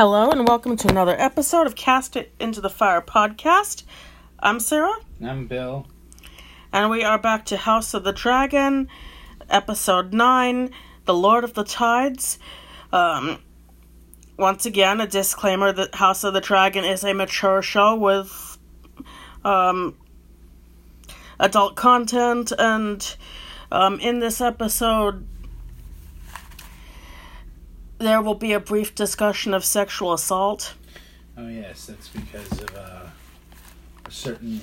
Hello and welcome to another episode of Cast It Into the Fire podcast. I'm Sarah, I'm Bill. and we are back to House of the Dragon, episode 9, The Lord of the Tides. Um, once again, a disclaimer that House of the Dragon is a mature show with um, adult content, and um, in this episode, there will be a brief discussion of sexual assault. Oh yes, that's because of uh, a certain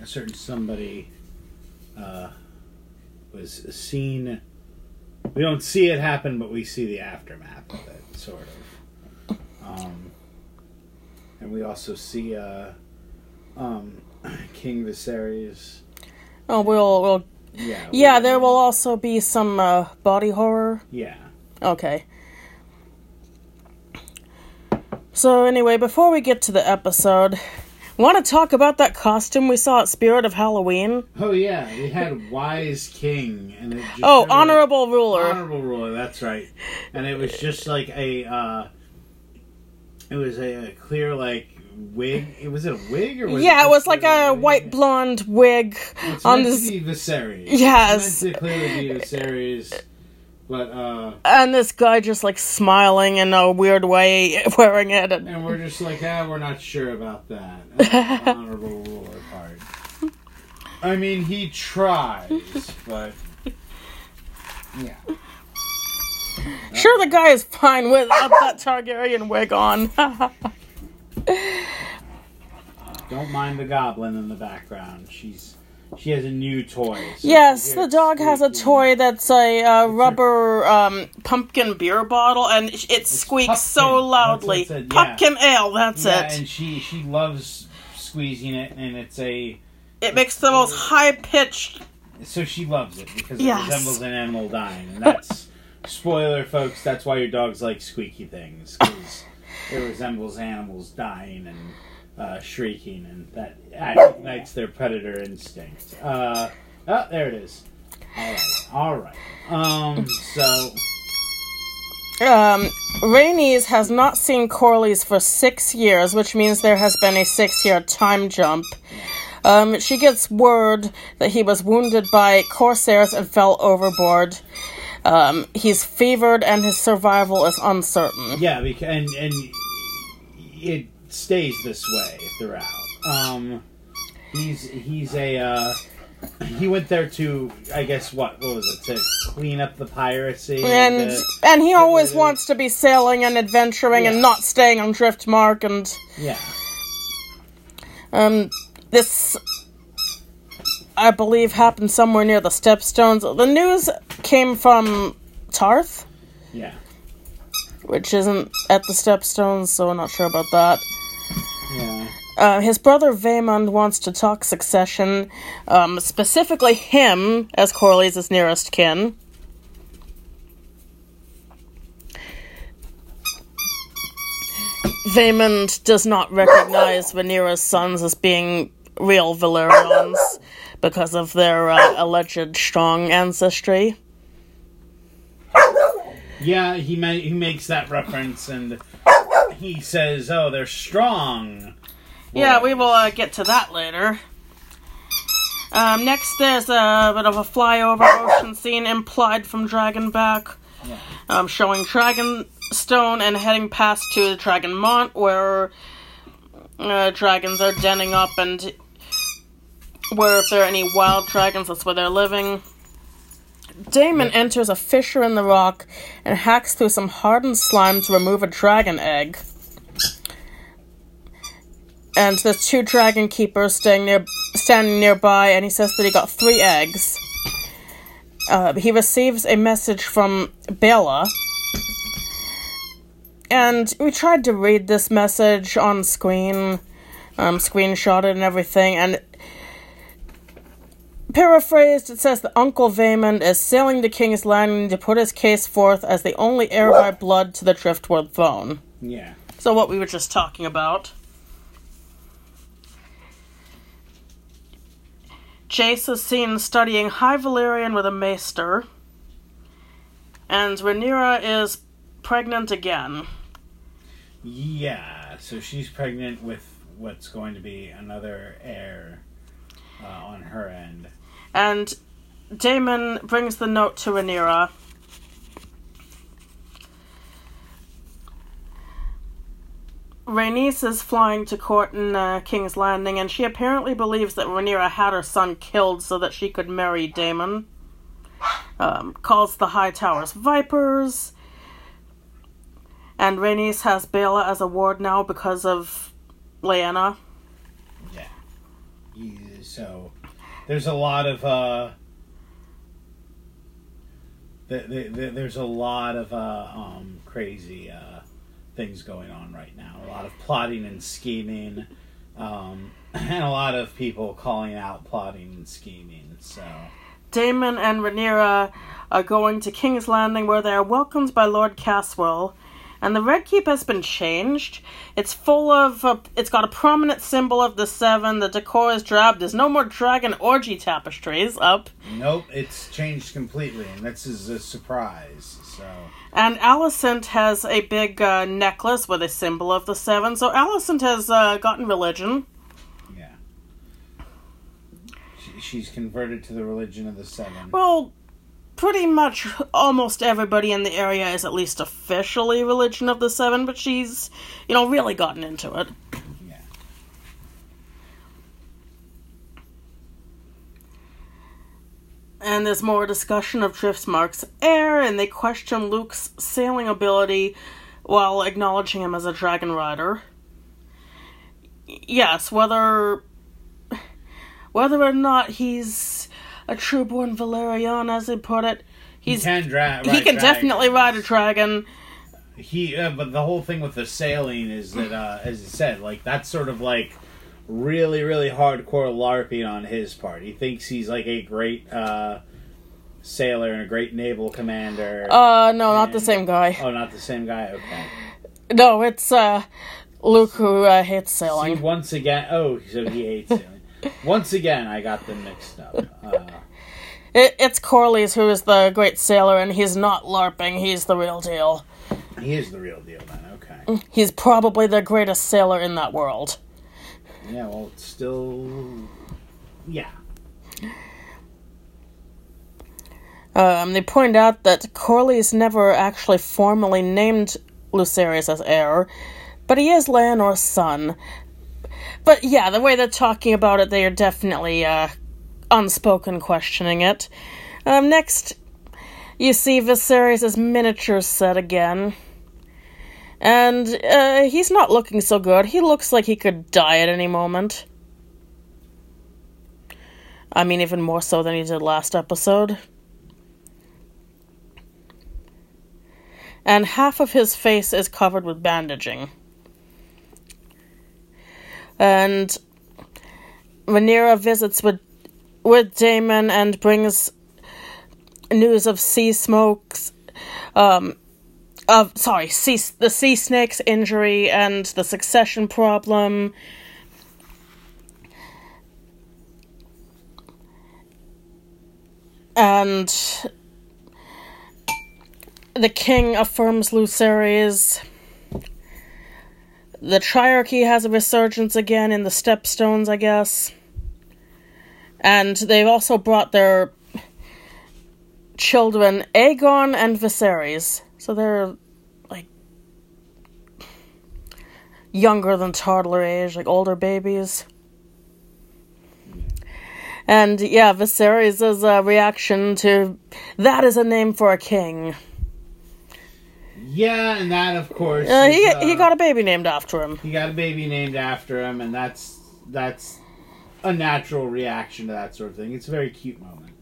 a certain somebody uh, was seen. We don't see it happen, but we see the aftermath of it, sort of. Um, and we also see uh, um, King Viserys. Oh, we'll, we'll Yeah. yeah. we- There will also be some uh, body horror. Yeah. Okay. So anyway, before we get to the episode, want to talk about that costume we saw at Spirit of Halloween? Oh yeah, we had Wise King, and it just Oh, honorable ruler. Honorable ruler, that's right. And it was just like a, uh, it was a, a clear like wig. It was it a wig or was yeah, it just was like a wig? white blonde wig It's on this, to be Viserys. Yes. It's meant to clearly be Viserys, but uh, and this guy just like smiling in a weird way, wearing it. And, and we're just like, ah, we're not sure about that uh, honorable ruler part. I mean, he tries, but yeah. sure, the guy is fine without that Targaryen wig on. Don't mind the goblin in the background. She's she has a new toy. so Yes, the dog has a toy that's a uh, rubber um, pumpkin beer bottle, and it it squeaks pumpkin. so loudly. yeah. Pumpkin ale, that's Yeah, it. and she she loves squeezing it, and it's a It makes the most high pitched. so she loves it because it Yes. resembles an animal dying, and that's spoiler, folks. That's why your dogs like squeaky things because it resembles animals dying and uh, shrieking, and that ignites their predator instinct. Uh, oh, there it is. All right, all right. Um, so. Um, Rhaenys has not seen Corlys for six years, which means there has been a six year time jump. Um, she gets word that he was wounded by corsairs and fell overboard. Um, he's fevered and his survival is uncertain. Yeah, because and and it stays this way throughout. Um, he's he's a uh, he went there to I guess what what was it to clean up the piracy And the- and he always wants to be sailing and adventuring Yeah. and not staying on Driftmark and yeah um this I believe happened somewhere near the Stepstones. The news came from Tarth, yeah which isn't at the Stepstones, so I'm not sure about that. Yeah Uh, his brother Vaemond wants to talk succession, um, specifically him as Corlys' nearest kin. Vaemond does not recognize Rhaenyra's sons as being real Velaryons because of their uh, alleged strong ancestry. yeah he ma- he makes that reference and he says oh they're strong Yeah, we will uh, get to that later. Um, next, there's a bit of a flyover ocean scene implied from Dragonback, Yeah. um, showing Dragonstone and heading past to Dragonmont, where uh, dragons are denning up, and where if there are any wild dragons, that's where they're living. Daemon enters a fissure in the rock and hacks through some hardened slime to remove a dragon egg. And there's two dragon keepers staying near, standing nearby, and he says that he got three eggs. Uh, he receives a message from Baela, and we tried to read this message on screen, um, screenshot it and everything, and paraphrased, it says that Uncle Vaemond is sailing to King's Landing to put his case forth as the only heir by blood to the Driftwood throne. yeah So what we were just talking about. Jace is seen studying High Valyrian with a maester. And Rhaenyra is pregnant again. Yeah, so she's pregnant with what's going to be another heir uh, on her end. And Daemon brings the note to Rhaenyra. Rhaenys is flying to court in uh, King's Landing, and she apparently believes that Rhaenyra had her son killed so that she could marry Daemon. Um, calls the Hightowers Vipers. And Rhaenys has Baela as a ward now because of Lyanna. Yeah. Yeah, So there's a lot of uh th- th- th- there's a lot of uh um crazy uh things going on right now. A lot of plotting and scheming. Um and a lot of people calling out plotting and scheming. So Daemon and Rhaenyra are going to King's Landing where they are welcomed by Lord Caswell. And the Red Keep has been changed. It's full of. Uh, it's got a prominent symbol of the Seven. The decor is drab. There's no more dragon orgy tapestries up. nope, it's changed completely and this is a surprise. So And Alicent has a big uh, necklace with a symbol of the Seven. So Alicent has uh, gotten religion. yeah. She, she's converted to the religion of the seven. Well, pretty much almost everybody in the area is at least officially religion of the Seven, but she's, you know, really gotten into it. Yeah. And there's more discussion of Driftmark's heir, and they question Luke's sailing ability while acknowledging him as a dragon rider. Yes, whether whether or not he's a trueborn Velaryon, as they put it, he's he can, dra- he can definitely ride a dragon. He, uh, but the whole thing with the sailing is that, uh, as you said, like that's sort of like really, really hardcore LARPing on his part. He thinks he's like a great uh, sailor and a great naval commander. Uh, no, not the same guy. oh, not the same guy. Okay. No, it's uh, Luke who uh, hates See, sailing. once again, oh, so he hates sailing. Once again, I got them mixed up. Uh, It, it's Corlys who is the great sailor, and he's not LARPing. He's the real deal. he is the real deal then. Okay. He's probably the greatest sailor in that world. Yeah. Well, it's still. Yeah. Um, they point out that Corlys is never actually formally named Lucerys as heir, but he is Laenor's son. But yeah, the way they're talking about it, they are definitely uh, unspoken questioning it. Um, next, you see Viserys' miniature set again. And uh, he's not looking so good. He looks like he could die at any moment. I mean, even more so than he did last episode. and half of his face is covered with bandaging. And Rhaenyra visits with with Daemon and brings news of sea smokes, um, of sorry, sea the sea snake's injury and the succession problem. And the king affirms Lucerys. The Triarchy has a resurgence again in the Stepstones, I guess. And they've also brought their children, Aegon and Viserys. So they're like younger than toddler age, like older babies. And yeah, Viserys is a reaction to that is a name for a king. Yeah, and that of course. Uh, he is, he uh, got a baby named after him. he got a baby named after him, and that's that's a natural reaction to that sort of thing. It's a very cute moment.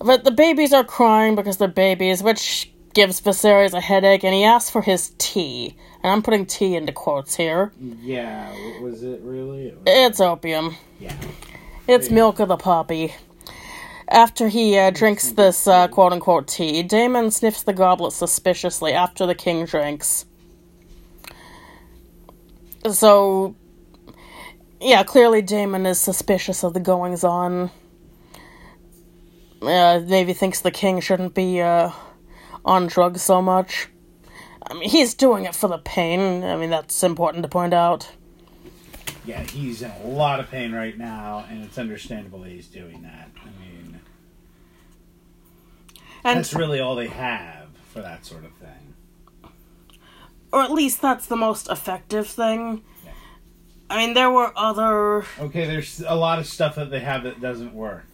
But the babies are crying because they're babies, which gives Viserys a headache, and he asks for his tea. And I'm putting tea into quotes here. Yeah, was it really? It was- It's opium. yeah. It's milk of the poppy. After he uh, drinks this uh, quote unquote tea, Daemon sniffs the goblet suspiciously after the king drinks. So, yeah, clearly Daemon is suspicious of the goings on. Uh, maybe thinks the king shouldn't be uh, on drugs so much. I mean, he's doing it for the pain. I mean, that's important to point out. Yeah, he's in a lot of pain right now, and it's understandable that he's doing that. I mean, And that's really all they have for that sort of thing. or at least that's the most effective thing. Yeah. I mean, there were other. Okay, there's a lot of stuff that they have that doesn't work.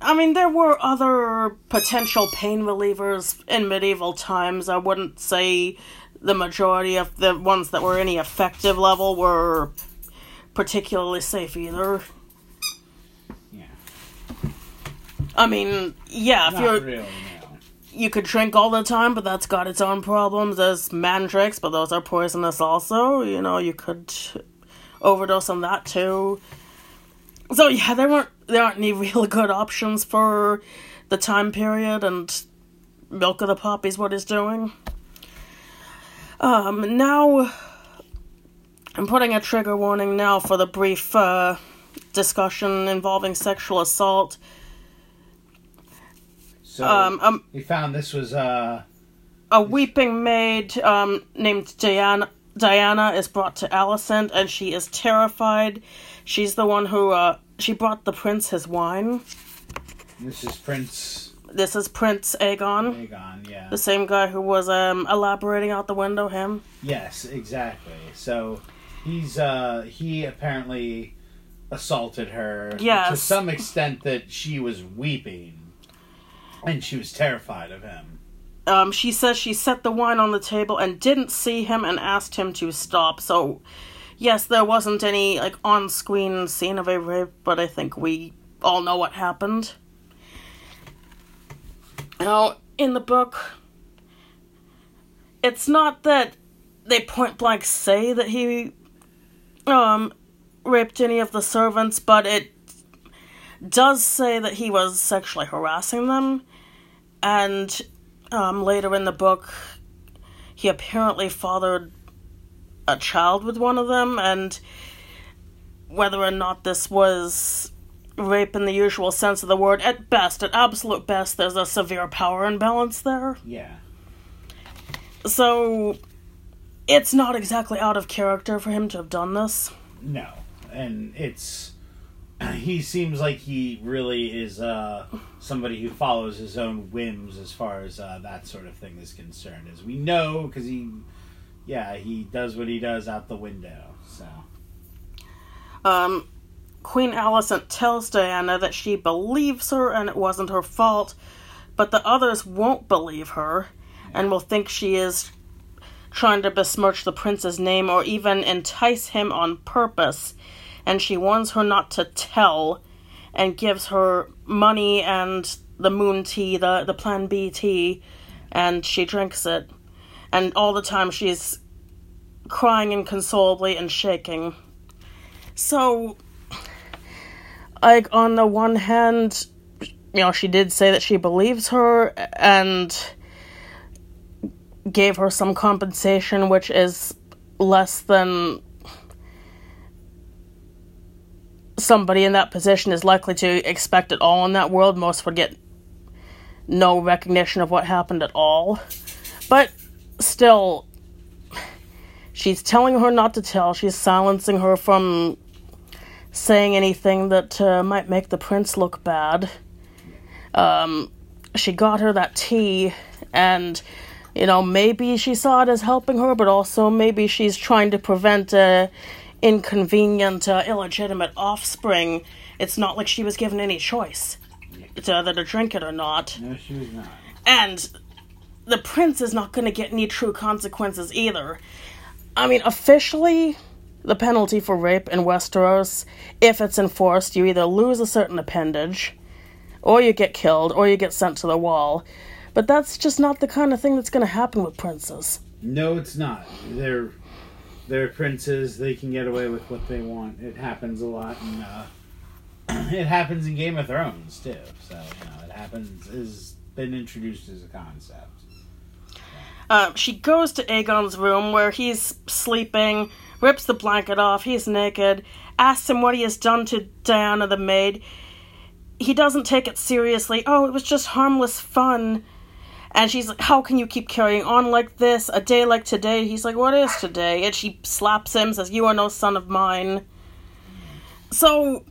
I mean, there were other potential pain relievers in medieval times. I wouldn't say the majority of the ones that were any effective level were particularly safe either. Yeah, I mean, yeah, if not you're really. No. you could drink all the time, but that's got its own problems. There's mandrakes, but those are poisonous also. You know, you could overdose on that too. So yeah, there weren't there aren't any real good options for the time period, and Milk of the Poppy's what he's doing. Um, now I'm putting a trigger warning now for the brief uh, discussion involving sexual assault. So Um, um, he found this was uh a weeping maid um, named Dyana Dyana is brought to Alicent, and she is terrified. She's the one who uh, she brought the prince his wine. this is Prince This is Prince Aegon, Aegon. Yeah. the same guy who was um, elaborating out the window. Him. Yes, exactly. So he's uh he apparently assaulted her to some extent that she was weeping and she was terrified of him. Um, she says she set the wine on the table and didn't see him and asked him to stop. So, yes, there wasn't any like on-screen scene of a rape, but I think we all know what happened. Now, in the book, it's not that they point blank say that he um raped any of the servants, but it does say that he was sexually harassing them, and um, later in the book, he apparently fathered a child with one of them, and whether or not this was rape in the usual sense of the word, at best, at absolute best, there's a severe power imbalance there. Yeah. So, it's not exactly out of character for him to have done this. No. And it's he seems like he really is uh somebody who follows his own whims as far as uh, that sort of thing is concerned. As we know cuz he yeah, he does what he does out the window. So Um, Queen Alicent tells Dyana that she believes her and it wasn't her fault, but the others won't believe her and will think she is trying to besmirch the prince's name or even entice him on purpose. And she warns her not to tell and gives her money and the moon tea, the, the plan B tea, and she drinks it. And all the time she's crying inconsolably and shaking. So, like, on the one hand, you know, she did say that she believes her and gave her some compensation, which is less than somebody in that position is likely to expect at all in that world. Most would get no recognition of what happened at all. But still, she's telling her not to tell. She's silencing her from saying anything that uh, might make the prince look bad. Um, she got her that tea, and you know maybe she saw it as helping her, but also maybe she's trying to prevent a inconvenient, uh, illegitimate offspring. It's not like she was given any choice to either to drink it or not. no she was not. And the prince is not going to get any true consequences either. I mean, officially, the penalty for rape in Westeros, if it's enforced, you either lose a certain appendage, or you get killed, or you get sent to the wall. But that's just not the kind of thing that's going to happen with princes. No, it's not. They're they're princes. They can get away with what they want. It happens a lot, and uh, it happens in Game of Thrones too. So you know, it happens. Is been introduced as a concept. Uh, she goes to Aegon's room where he's sleeping, rips the blanket off, he's naked, asks him what he has done to Dyana the maid. He doesn't take it seriously. Oh, it was just harmless fun. And she's like, How can you keep carrying on like this? A day like today? He's like, What is today? And she slaps him, says, You are no son of mine. So,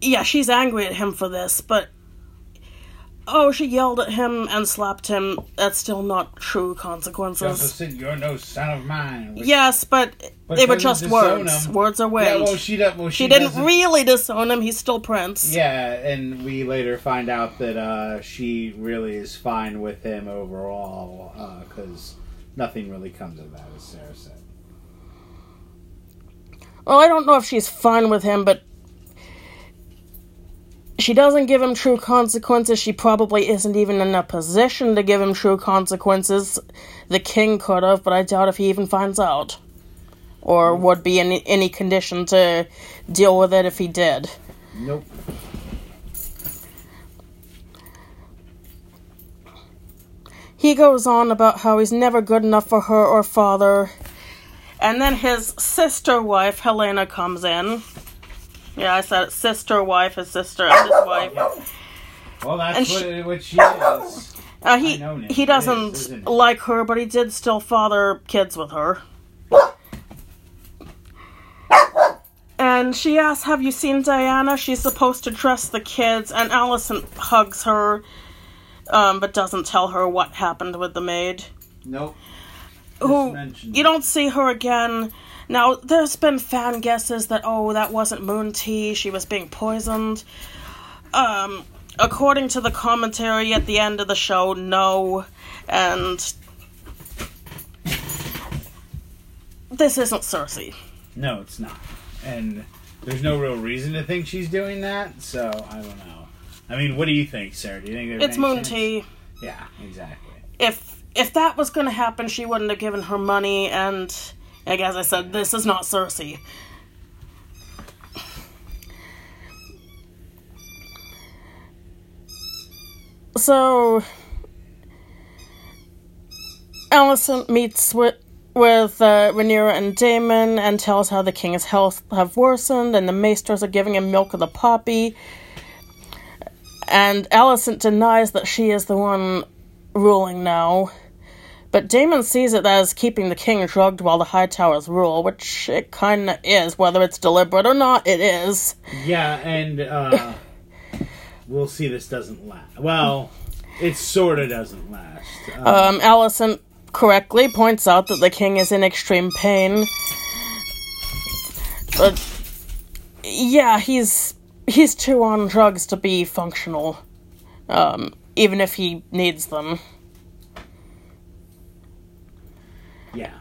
yeah, she's angry at him for this, but oh, she yelled at him and slapped him. That's still not true consequences. said, "You're no son of mine." which- Yes, but, But they were just words. him. Words are words. Yeah, well, she, well, she, she didn't really disown him. He's still Prince. Yeah, and we later find out that uh, she really is fine with him overall because nothing really comes of that, as Sarah said. Well, I don't know if she's fine with him, but she doesn't give him true consequences. She probably isn't even in a position to give him true consequences. The king could have, but I doubt if he even finds out. Or would be in any condition to deal with it if he did. Nope. He goes on about how he's never good enough for her or father. And then his sister wife, Helaena, comes in. Yeah, I said it. Sister wife, his sister, and his wife. Well, that's And what, she- what she is. Uh, he I know, Nick. he doesn't is, like her, but he did still father kids with her. And she asks, "Have you seen Dyana? She's supposed to dress the kids." And Alicent hugs her, um, but doesn't tell her what happened with the maid. Nope. Who you don't see her again. Now, there's been fan guesses that oh, that wasn't Moon Tea. She was being poisoned. Um, according to the commentary at the end of the show, no, and this isn't Cersei. No, it's not. And there's no real reason to think she's doing that, so I don't know. I mean, what do you think, Sarah? Do you think It's Moon chance? Tea. Yeah, exactly. If if that was going to happen, she wouldn't have given her money. And like as I said, this is not Cersei. So Alicent meets with with uh, Rhaenyra and Daemon and tells how the king's health have worsened and the maesters are giving him milk of the poppy. And Alicent denies that she is the one ruling now. But Daemon sees it as keeping the king drugged while the Hightowers rule, which it kinda is, whether it's deliberate or not, it is. Yeah, and uh, we'll see this doesn't last. Well, it sort of doesn't last. Um, Um, Alicent correctly points out that the king is in extreme pain. But yeah, he's he's too on drugs to be functional. Um, even if he needs them. yeah.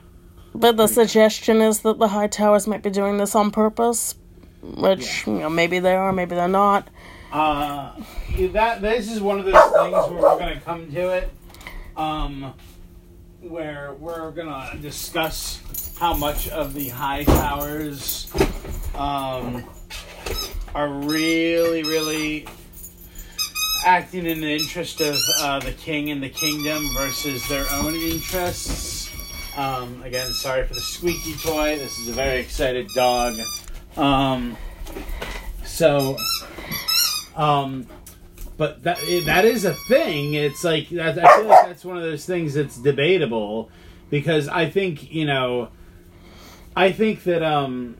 But the suggestion is that the Hightowers might be doing this on purpose. Which, you know, maybe they are, maybe they're not. Uh, that this is one of those things where we're gonna come to it, um, where we're gonna discuss how much of the hightowers, um, are really, really acting in the interest of uh, the king and the kingdom versus their own interests. Um, again, sorry for the squeaky toy. This is a very excited dog. Um, so, um, but that that is a thing. It's like that, I feel like that's one of those things that's debatable because I think you know, I think that um,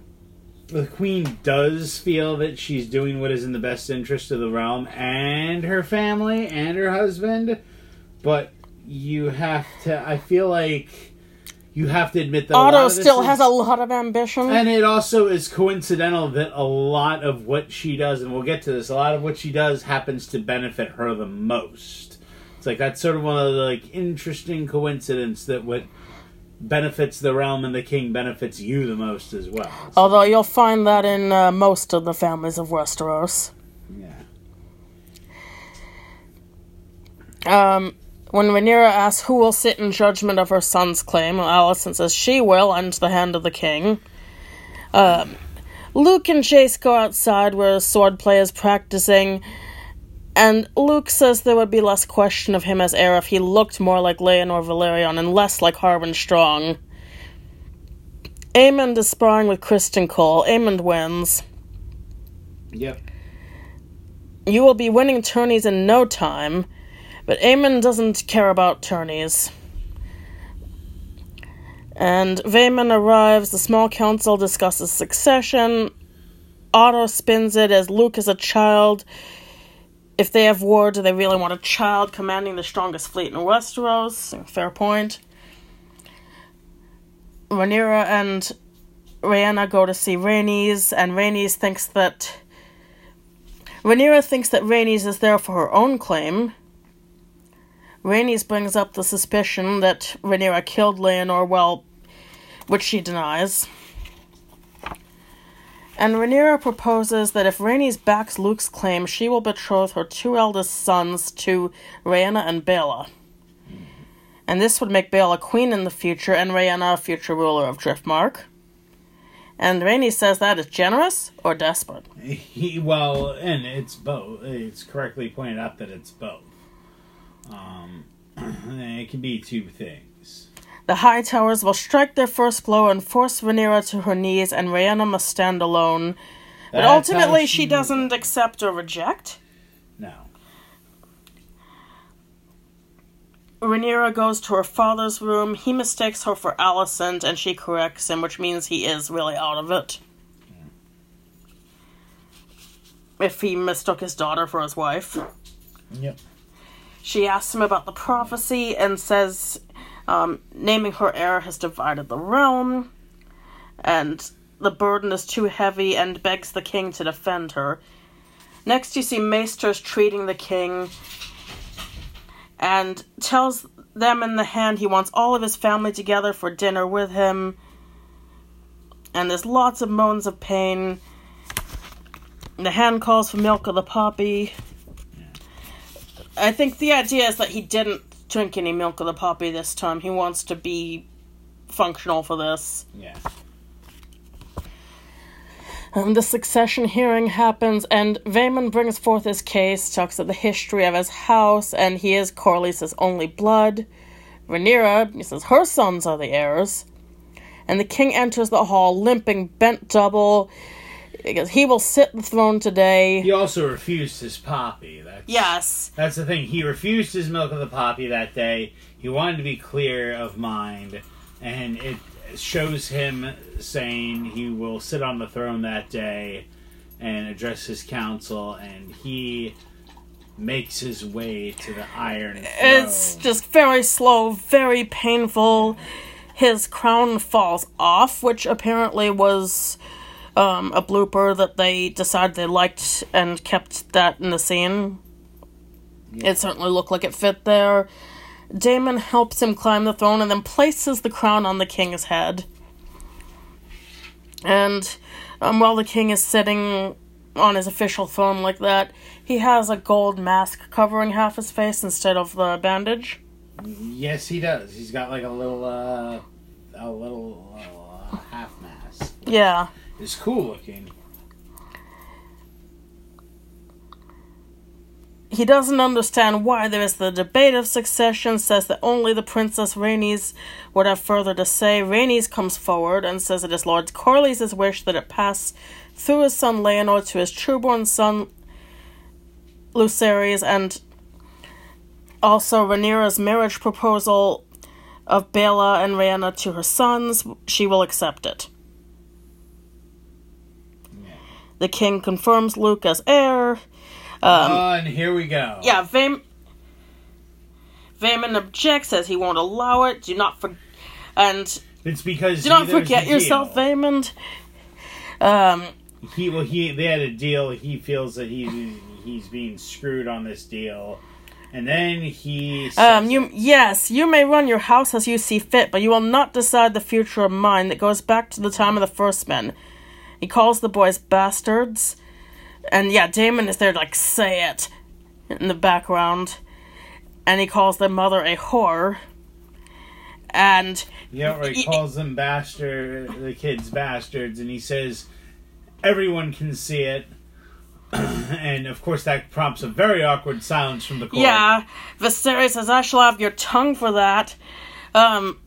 the queen does feel that she's doing what is in the best interest of the realm and her family and her husband, but you have to. I feel like you have to admit that Otto still is- has a lot of ambition. and it also is coincidental that a lot of what she does, and we'll get to this, a lot of what she does happens to benefit her the most. It's like that's sort of one of the like interesting coincidence that what benefits the realm and the king benefits you the most as well. Although you'll find that in uh, most of the families of Westeros. Yeah. Um, when Rhaenyra asks who will sit in judgment of her son's claim, Alicent says she will under the hand of the king. Um, Luke and Jace go outside where swordplay is practicing, and Luke says there would be less question of him as heir if he looked more like Laenor Velaryon and less like Harwin Strong. Aemond is sparring with Criston Cole. Aemond wins. Yep. You will be winning tourneys in no time. But Aemond doesn't care about tourneys. And Vaemond arrives, the small council discusses succession. Otto spins it as Luke is a child. If they have war, do they really want a child commanding the strongest fleet in Westeros? Fair point. Rhaenyra and Rhaena go to see Rhaenys, and Rhaenys thinks that Rhaenyra thinks that Rhaenys is there for her own claim. Rhaenys brings up the suspicion that Rhaenyra killed Laenor, well, which she denies. And Rhaenyra proposes that if Rhaenys backs Luke's claim, she will betroth her two eldest sons to Rhaena and Baela. And this would make Baela queen in the future and Rhaena a future ruler of Driftmark. And Rhaenys says that is generous or desperate. Well, and it's both. It's correctly pointed out that it's both. Um, it can be two things. The Hightowers will strike their first blow and force Rhaenyra to her knees, and Rhaena must stand alone. But That's ultimately, she she- doesn't accept or reject. No. Rhaenyra goes to her father's room. He mistakes her for Alicent, and she corrects him, which means he is really out of it. If he mistook his daughter for his wife. Yep. She asks him about the prophecy and says um, naming her heir has divided the realm, and the burden is too heavy, and begs the king to defend her. Next, you see Maesters treating the king and tells them in the hand he wants all of his family together for dinner with him. And there's lots of moans of pain. The hand calls for milk of the poppy. I think the idea is that he didn't drink any milk of the poppy this time. He wants to be functional for this. Yeah. Um, the succession hearing happens, and Vaemond brings forth his case, talks of the history of his house, and he is Corlys' only blood. Rhaenyra, he says her sons are the heirs. And the king enters the hall, limping, bent double, because he will sit the throne today. He also refused his poppy. That's, Yes. That's the thing. He refused his milk of the poppy that day. He wanted to be clear of mind, and it shows him saying he will sit on the throne that day and address his council, and he makes his way to the Iron Throne. It's just very slow, very painful. His crown falls off, which apparently was um, a blooper that they decided they liked and kept that in the scene. It certainly looked like it fit there. Daemon helps him climb the throne and then places the crown on the king's head. And um, while the king is sitting on his official throne like that, he has a gold mask covering half his face instead of the bandage. Yes, he does. He's got like a little, uh, a little uh, half mask. Yeah. It's cool looking. He doesn't understand why there is the debate of succession, says that only the Princess Rhaenys would have further to say. Rhaenys comes forward and says it is Lord Corlys' wish that it pass through his son Laenor to his trueborn son Lucerys, and also Rhaenyra's marriage proposal of Baela and Rhaena to her sons. She will accept it. The king confirms Luke as heir. Um, oh, and here we go. yeah, Vam- objects, says he won't allow it. Do not for- and It's because do not forget yourself, deal. Um, He well, he they had a deal. He feels that he he's being screwed on this deal, and then he um, you yes, you may run your house as you see fit, but you will not decide the future of mine. That goes back to the time of the first men. He calls the boys bastards, and yeah, Daemon is there to like say it in the background, and he calls their mother a whore. And Yeah, or he calls them bastard, the kids bastards, and he says everyone can see it. and of course, that prompts a very awkward silence from the court. Yeah, Viserys says, I shall have your tongue for that. Um,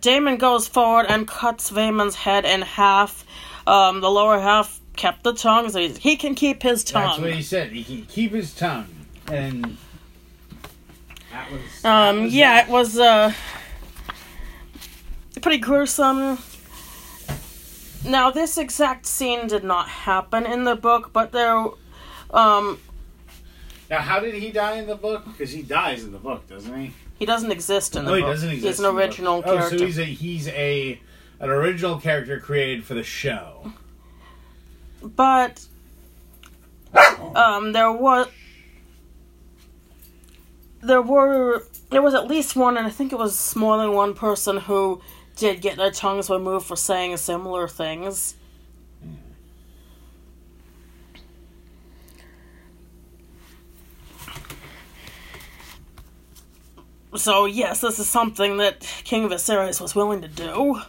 Daemon goes forward and cuts Vaemond's head in half. Um, the lower half kept the tongue, so he, can keep his tongue. that's what he said. He can keep his tongue, and That was. that Um, was yeah, that. it was uh, pretty gruesome. Now, this exact scene did not happen in the book, but there, um, Now, how did he die in the book? Because he dies in the book, doesn't he? he doesn't exist in the book. oh, he doesn't exist. He's in an the book. original Oh, character. so he's a he's a an original character created for the show. but um, there was there were there was at least one, and I think it was more than one person who did get their tongues removed for saying similar things. So yes, this is something that King Viserys was willing to do.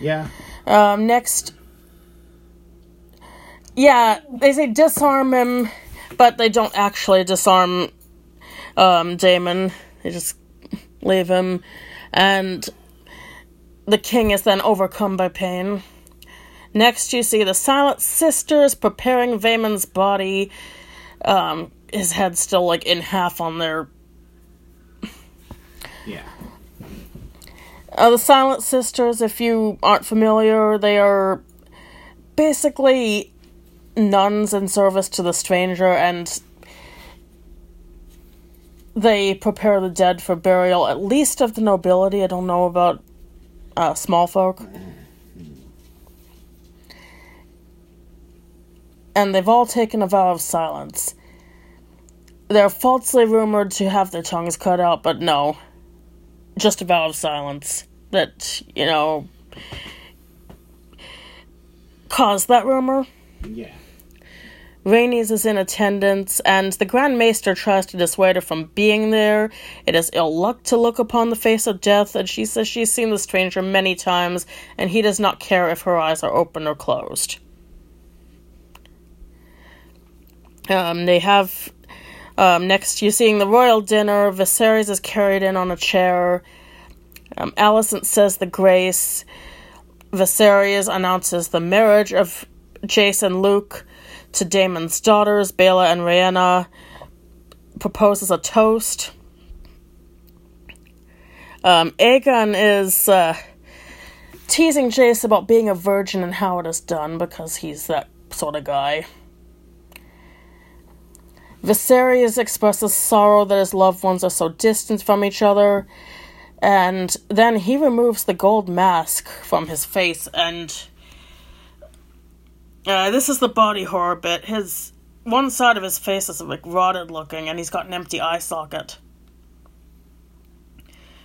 Yeah. Um, next. Yeah, they say disarm him, but they don't actually disarm um, Daemon. They just leave him. And the king is then overcome by pain. Next, you see the Silent Sisters preparing Vaemond's body. Um, his head still, like, in half on their Yeah. Uh, the Silent Sisters, if you aren't familiar, they are basically nuns in service to the stranger, and they prepare the dead for burial, at least of the nobility. I don't know about uh, small folk. And they've all taken a vow of silence. They're falsely rumored to have their tongues cut out, but no just a vow of silence that, you know, caused that rumor. Yeah. Rhaenys is in attendance, and the Grand Maester tries to dissuade her from being there. It is ill luck to look upon the face of death, and she says she's seen the stranger many times, and he does not care if her eyes are open or closed. Um, they have um, next you're seeing the royal dinner. Viserys is carried in on a chair. Um, Alicent says the grace. Viserys announces the marriage of Jace and Luke to Daemon's daughters, Baela and Rhaena. Proposes a toast. Um, Aegon is uh, teasing Jace about being a virgin and how it is done because he's that sort of guy. Viserys expresses sorrow that his loved ones are so distant from each other, and then he removes the gold mask from his face, and uh, this is the body horror bit. His one side of his face is like rotted looking, and he's got an empty eye socket,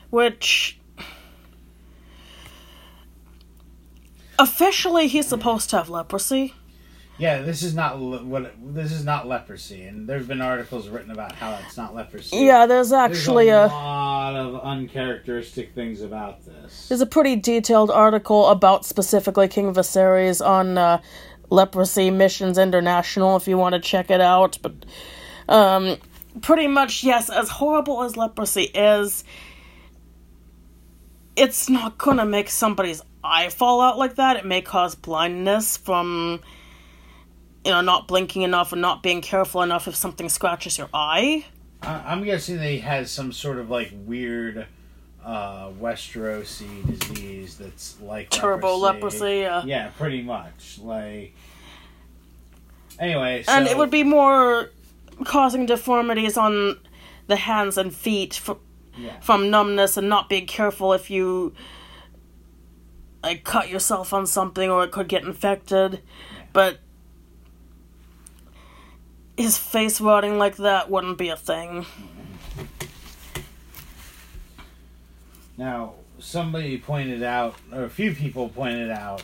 which officially he's supposed to have leprosy. Yeah, this is not le- what this is not leprosy, and there's been articles written about how it's not leprosy. Yeah, there's actually there's a. a lot of uncharacteristic things about this. There's a pretty detailed article about specifically King Viserys on uh, Leprosy Missions International if you want to check it out. But um, pretty much, yes, as horrible as leprosy is, it's not to make somebody's eye fall out like that. It may cause blindness from, you know, not blinking enough and not being careful enough if something scratches your eye. I- I'm guessing he has some sort of like weird uh, Westerosi disease that's like Turbo leprosy, yeah. Yeah, pretty much. Like anyway, so, and it would be more causing deformities on the hands and feet fr- Yeah. from numbness and not being careful if you like cut yourself on something or it could get infected but his face rotting like that wouldn't be a thing. Now, somebody pointed out, or a few people pointed out,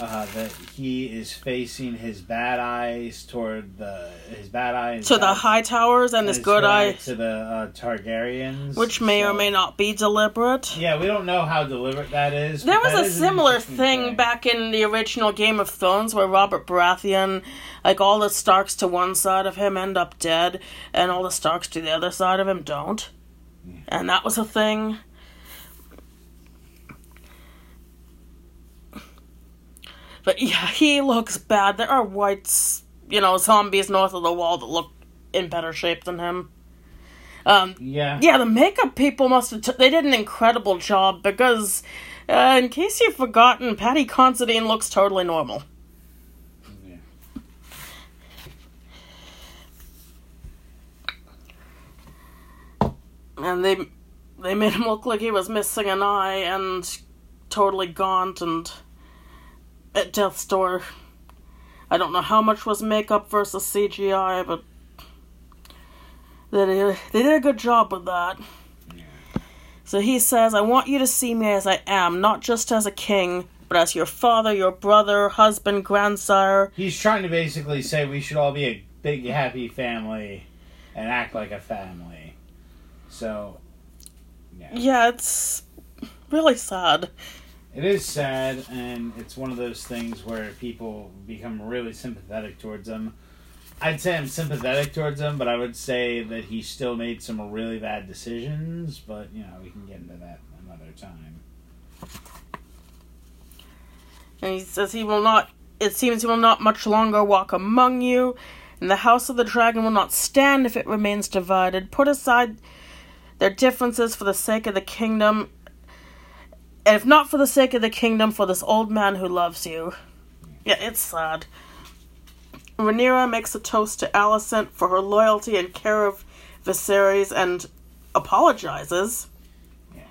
uh, that he is facing his bad eyes toward the his bad eyes to the hightowers and his good eye to the uh, Targaryens, which may or may not be deliberate Yeah, we don't know how deliberate that is. There was a similar interesting thing, back in the original Game of Thrones where Robert Baratheon, like all the Starks to one side of him end up dead, and all the Starks to the other side of him don't. And that was a thing. But yeah, he looks bad. There are whites, you know, zombies north of the wall that look in better shape than him. Um, Yeah. yeah, the makeup people must have. T- they did an incredible job because, uh, in case you've forgotten, Paddy Considine looks totally normal. Yeah. and they they made him look like he was missing an eye and totally gaunt and at death's door. I don't know how much was makeup versus CGI, but they did, they did a good job with that. So he says, I want you to see me as I am, not just as a king, but as your father, your brother, husband, grandsire. He's trying to basically say we should all be a big happy family and act like a family. So yeah. Yeah, it's really sad. It is sad and it's one of those things where people become really sympathetic towards him. I'd say I'm sympathetic towards him, but I would say that he still made some really bad decisions, but you know, we can get into that another time. And he says he will not, it seems he will not much longer walk among you, and the house of the dragon will not stand if it remains divided. Put aside their differences for the sake of the kingdom, and if not for the sake of the kingdom, for this old man who loves you. Yeah, it's sad. Rhaenyra makes a toast to Alicent for her loyalty and care of Viserys and apologizes. Yeah.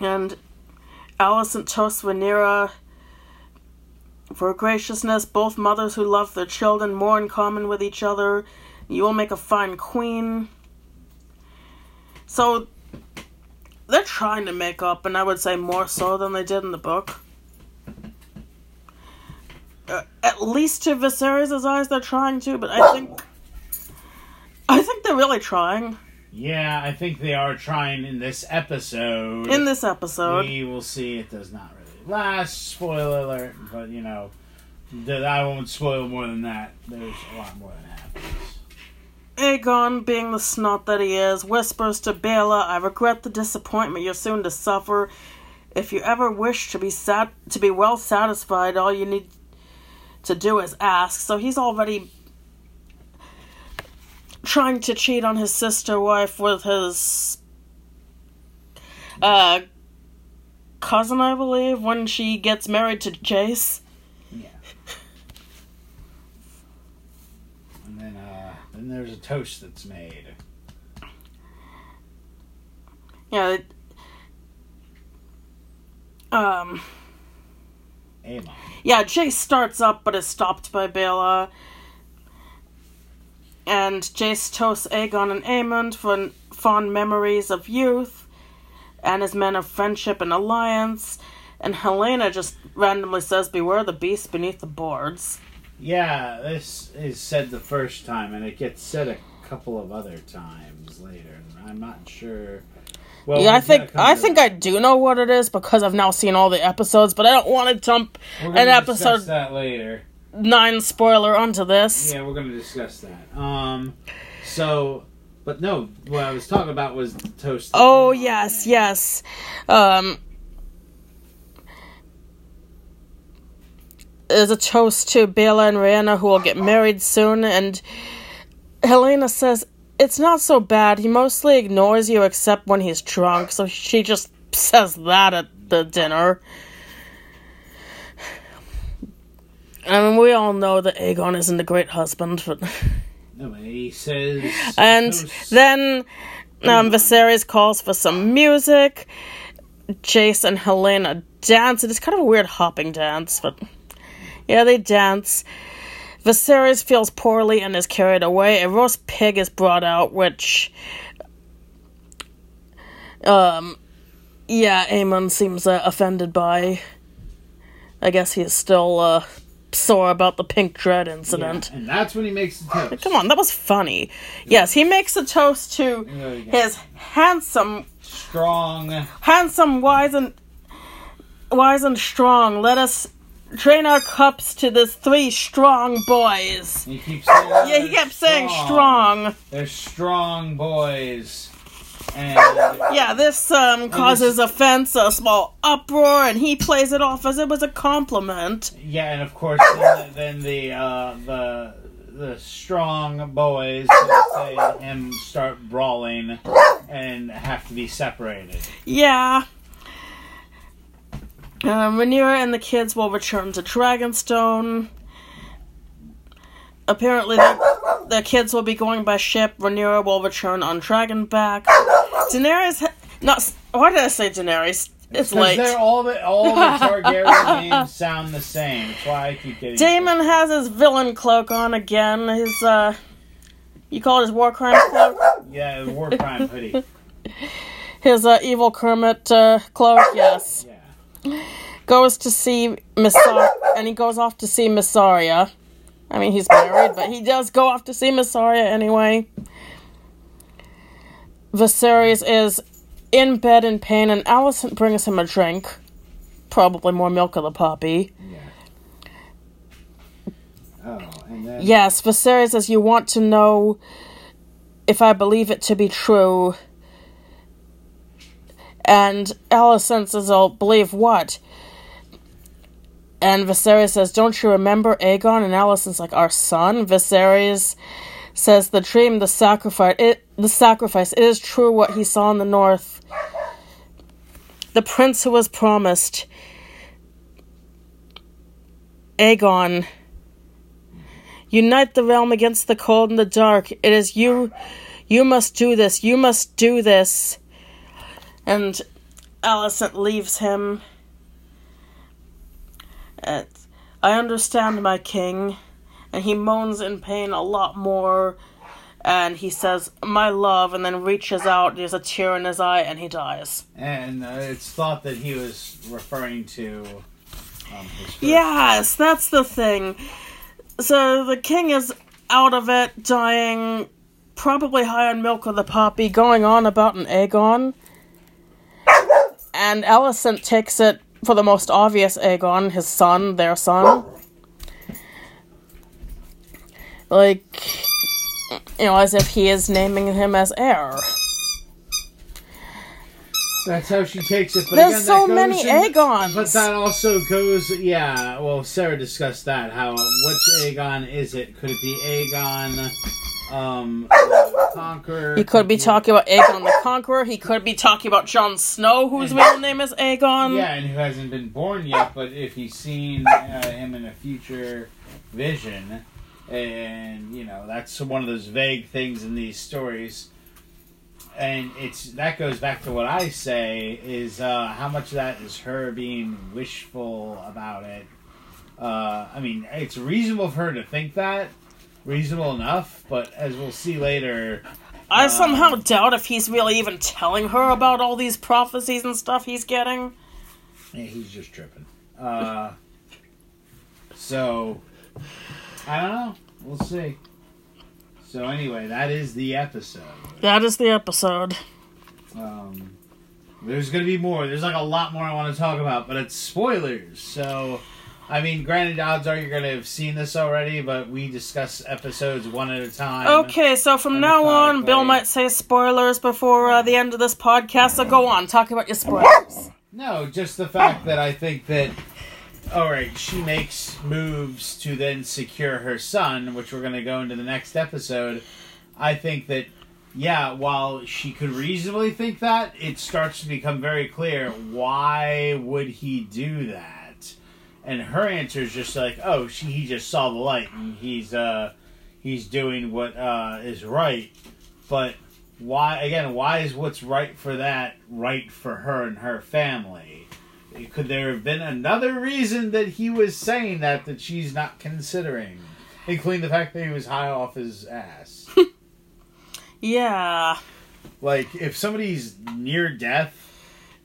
And Alicent toasts Rhaenyra for graciousness. Both mothers who love their children more in common with each other. You will make a fine queen. So trying to make up, and I would say more so than they did in the book. Uh, at least to Viserys' eyes, they're trying to, but I think. I think they're really trying Yeah, I think they are trying in this episode. in this episode. we will see it does not really last. Spoiler alert, but you know, that I won't spoil more than that. There's a lot more than that happens. Aegon, being the snot that he is, whispers to Baela, I regret the disappointment you're soon to suffer. If you ever wish to be sat to be well satisfied, all you need to do is ask. So he's already trying to cheat on his sister wife with his uh cousin, I believe, when she gets married to Jace. Yeah. And then, there's a toast that's made. Yeah. it- Um. Aemond. Yeah, Jace starts up but is stopped by Baela. And Jace toasts Aegon and Aemond for fond memories of youth and his men of friendship and alliance. And Helaena just randomly says, Beware the beast beneath the boards. Yeah, this is said the first time, and it gets said a couple of other times later. I'm not sure. Well, yeah, I think I to think. I do know what it is because I've now seen all the episodes, but I don't want to jump We're an episode that later. nine spoiler onto this. Yeah, we're going to discuss that. Um, so, but no, what I was talking about was toast. Oh yes, yes. Um There's a toast to Baela and Rhaena who will get married soon and Helaena says it's not so bad. He mostly ignores you except when he's drunk, so she just says that at the dinner. I mean, we all know that Aegon isn't a great husband, but No, he says. and toast- then um, Viserys calls for some music. Jace and Helaena dance. It is kind of a weird hopping dance, but yeah, they dance. Viserys feels poorly and is carried away. A roast pig is brought out, which, um, yeah, Aemond seems uh, offended by. I guess he is still uh, sore about the pink dread Yeah, incident. and that's when he makes the toast. Come on, that was funny. Yes, he makes a toast to There we go. his handsome, strong. handsome, wise and wise and strong. Let us drain our cups to the three strong boys. He keeps saying, Yeah, he kept saying strong. They're strong boys, and Yeah, this um causes offense, a small uproar, and he plays it off as it was a compliment. yeah, and of course then, then the uh, the the strong boys say him start brawling and have to be separated. Yeah. Um, Rhaenyra and the kids will return to Dragonstone. Apparently, the, the kids will be going by ship. Rhaenyra will return on Dragonback. Daenerys, ha- not why did I say Daenerys? It's late. they're all the all the Targaryen names sound the same. That's why I keep getting. Daemon has his villain cloak on again. His uh, you call it his war crime cloak. Yeah, war crime hoodie. His uh, evil Kermit uh, cloak. Yes. Goes to see Missar and he goes off to see Mysaria. I mean, he's married, but he does go off to see Mysaria anyway. Viserys is in bed in pain, and Alicent brings him a drink. Probably more milk of the poppy. Yeah. Oh, and then Yes, Viserys says, You want to know if I believe it to be true. And Alicent says, I'll believe what? And Viserys says, Don't you remember Aegon? And Alicent's like, Our son? Viserys says, The dream, the sacrifice, it, the sacrifice, it is true what he saw in the north. The prince who was promised. Aegon. Unite the realm against the cold and the dark. It is you. You must do this. You must do this. And Alicent leaves him. Uh, I understand, my king. And he moans in pain a lot more. And he says, My love, and then reaches out. There's a tear in his eye, and he dies. and uh, it's thought that he was referring to. Um, Yes, that's the thing. So the king is out of it, dying, probably high on milk of the poppy, going on about an Aegon. And Alicent takes it for the most obvious Aegon, his son, their son. Like, you know, as if he is naming him as heir. That's how she takes it. But There's again, so many in- Aegons. But that also goes, yeah. Well, Sarah discussed that. How which Aegon is it? Could it be Aegon, um, Conqueror? He could be talking about Aegon the Conqueror. He could be talking about Jon Snow, whose real name is Aegon. Yeah, and who hasn't been born yet, but if he's seen uh, him in a future vision, and you know that's one of those vague things in these stories. And it's that goes back to what I say is uh, how much of that is her being wishful about it. Uh, I mean, it's reasonable for her to think that, reasonable enough, but as we'll see later, I Uh, somehow doubt if he's really even telling her about all these prophecies and stuff he's getting. Yeah, he's just tripping. Uh, so, I don't know. We'll see. So anyway, that is the episode. That is the episode. Um, there's gonna be more. There's like a lot more I want to talk about, but it's spoilers. So, I mean, granted, odds are you're gonna have seen this already, but we discuss episodes one at a time. Okay, so from now on, Bill might say spoilers before uh, the end of this podcast. So go on, talk about your spoilers. No, just the fact that I think that. All right, she makes moves to then secure her son, which we're going to go into the next episode. I think that, yeah, while she could reasonably think that, it starts to become very clear why would he do that? And her answer is just like, oh, she he just saw the light and he's uh he's doing what uh is right. But why again? Why is what's right for that right for her and her family? Could there have been another reason that he was saying that that she's not considering, including the fact that he was high off his ass? Yeah. like if somebody's near death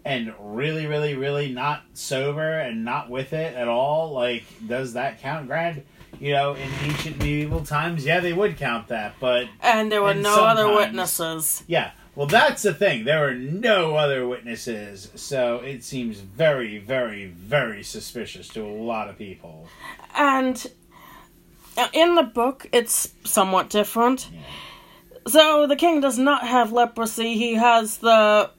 and really, really, really not sober and not with it at all, like does that count? Grant, you know, in ancient medieval times, yeah, they would count that, but And there were no other witnesses. Yeah. Well, that's the thing. There are no other witnesses, so it seems very, very, very suspicious to a lot of people. And uh, in the book, it's somewhat different. So the king does not have leprosy. He has the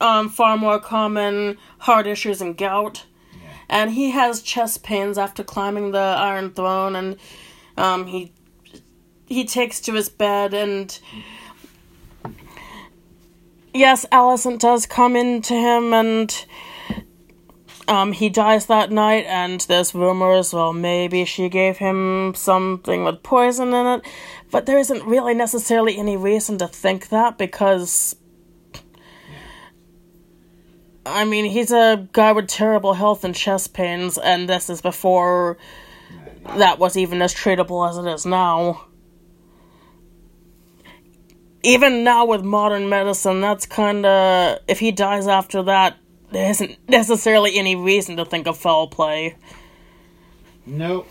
um, far more common heart issues and gout. And he has chest pains after climbing the Iron Throne, and um, he he takes to his bed and yes, Alicent does come into him and um, he dies that night, and there's rumors, well, maybe she gave him something with poison in it, but there isn't really necessarily any reason to think that because. I mean, he's a guy with terrible health and chest pains, and this is before that was even as treatable as it is now. Even now with modern medicine, that's kinda. If he dies after that, there isn't necessarily any reason to think of foul play. Nope.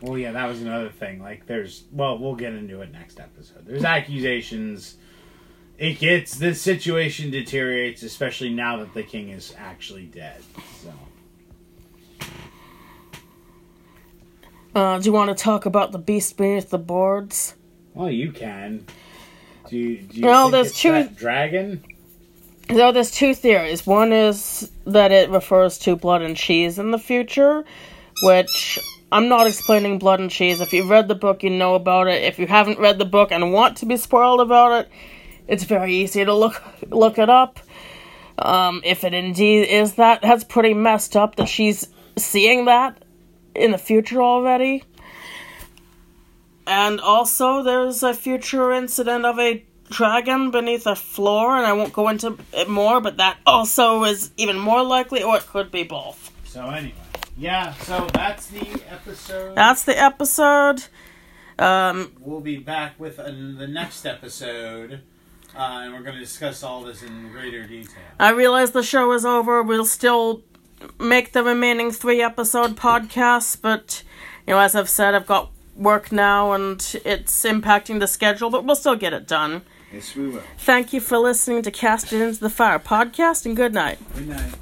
Well, yeah, that was another thing. Like, there's. Well, we'll get into it next episode. There's accusations. It gets. the situation deteriorates, especially now that the king is actually dead. So. Uh, do you want to talk about the beast beneath the boards? Well, you can. Do you, do you Well, there's two- dragon? So there's two theories. One is that it refers to blood and cheese in the future, which I'm not explaining blood and cheese. If you've read the book, you know about it. If you haven't read the book and want to be spoiled about it, it's very easy to look look it up. Um, if it indeed is that, that's pretty messed up that she's seeing that in the future already. And also, there's a future incident of a dragon beneath a floor, and I won't go into it more, but that also is even more likely, or it could be both. So, anyway. Yeah, so that's the episode. That's the episode. Um, we'll be back with uh, the next episode, uh, and we're going to discuss all this in greater detail. I realize the show is over. We'll still make the remaining three episode podcasts, but you know, as I've said, I've got work now and it's impacting the schedule, but we'll still get it done. Yes, we will. Thank you for listening to Cast It Into the Fire podcast, and good night. Good night.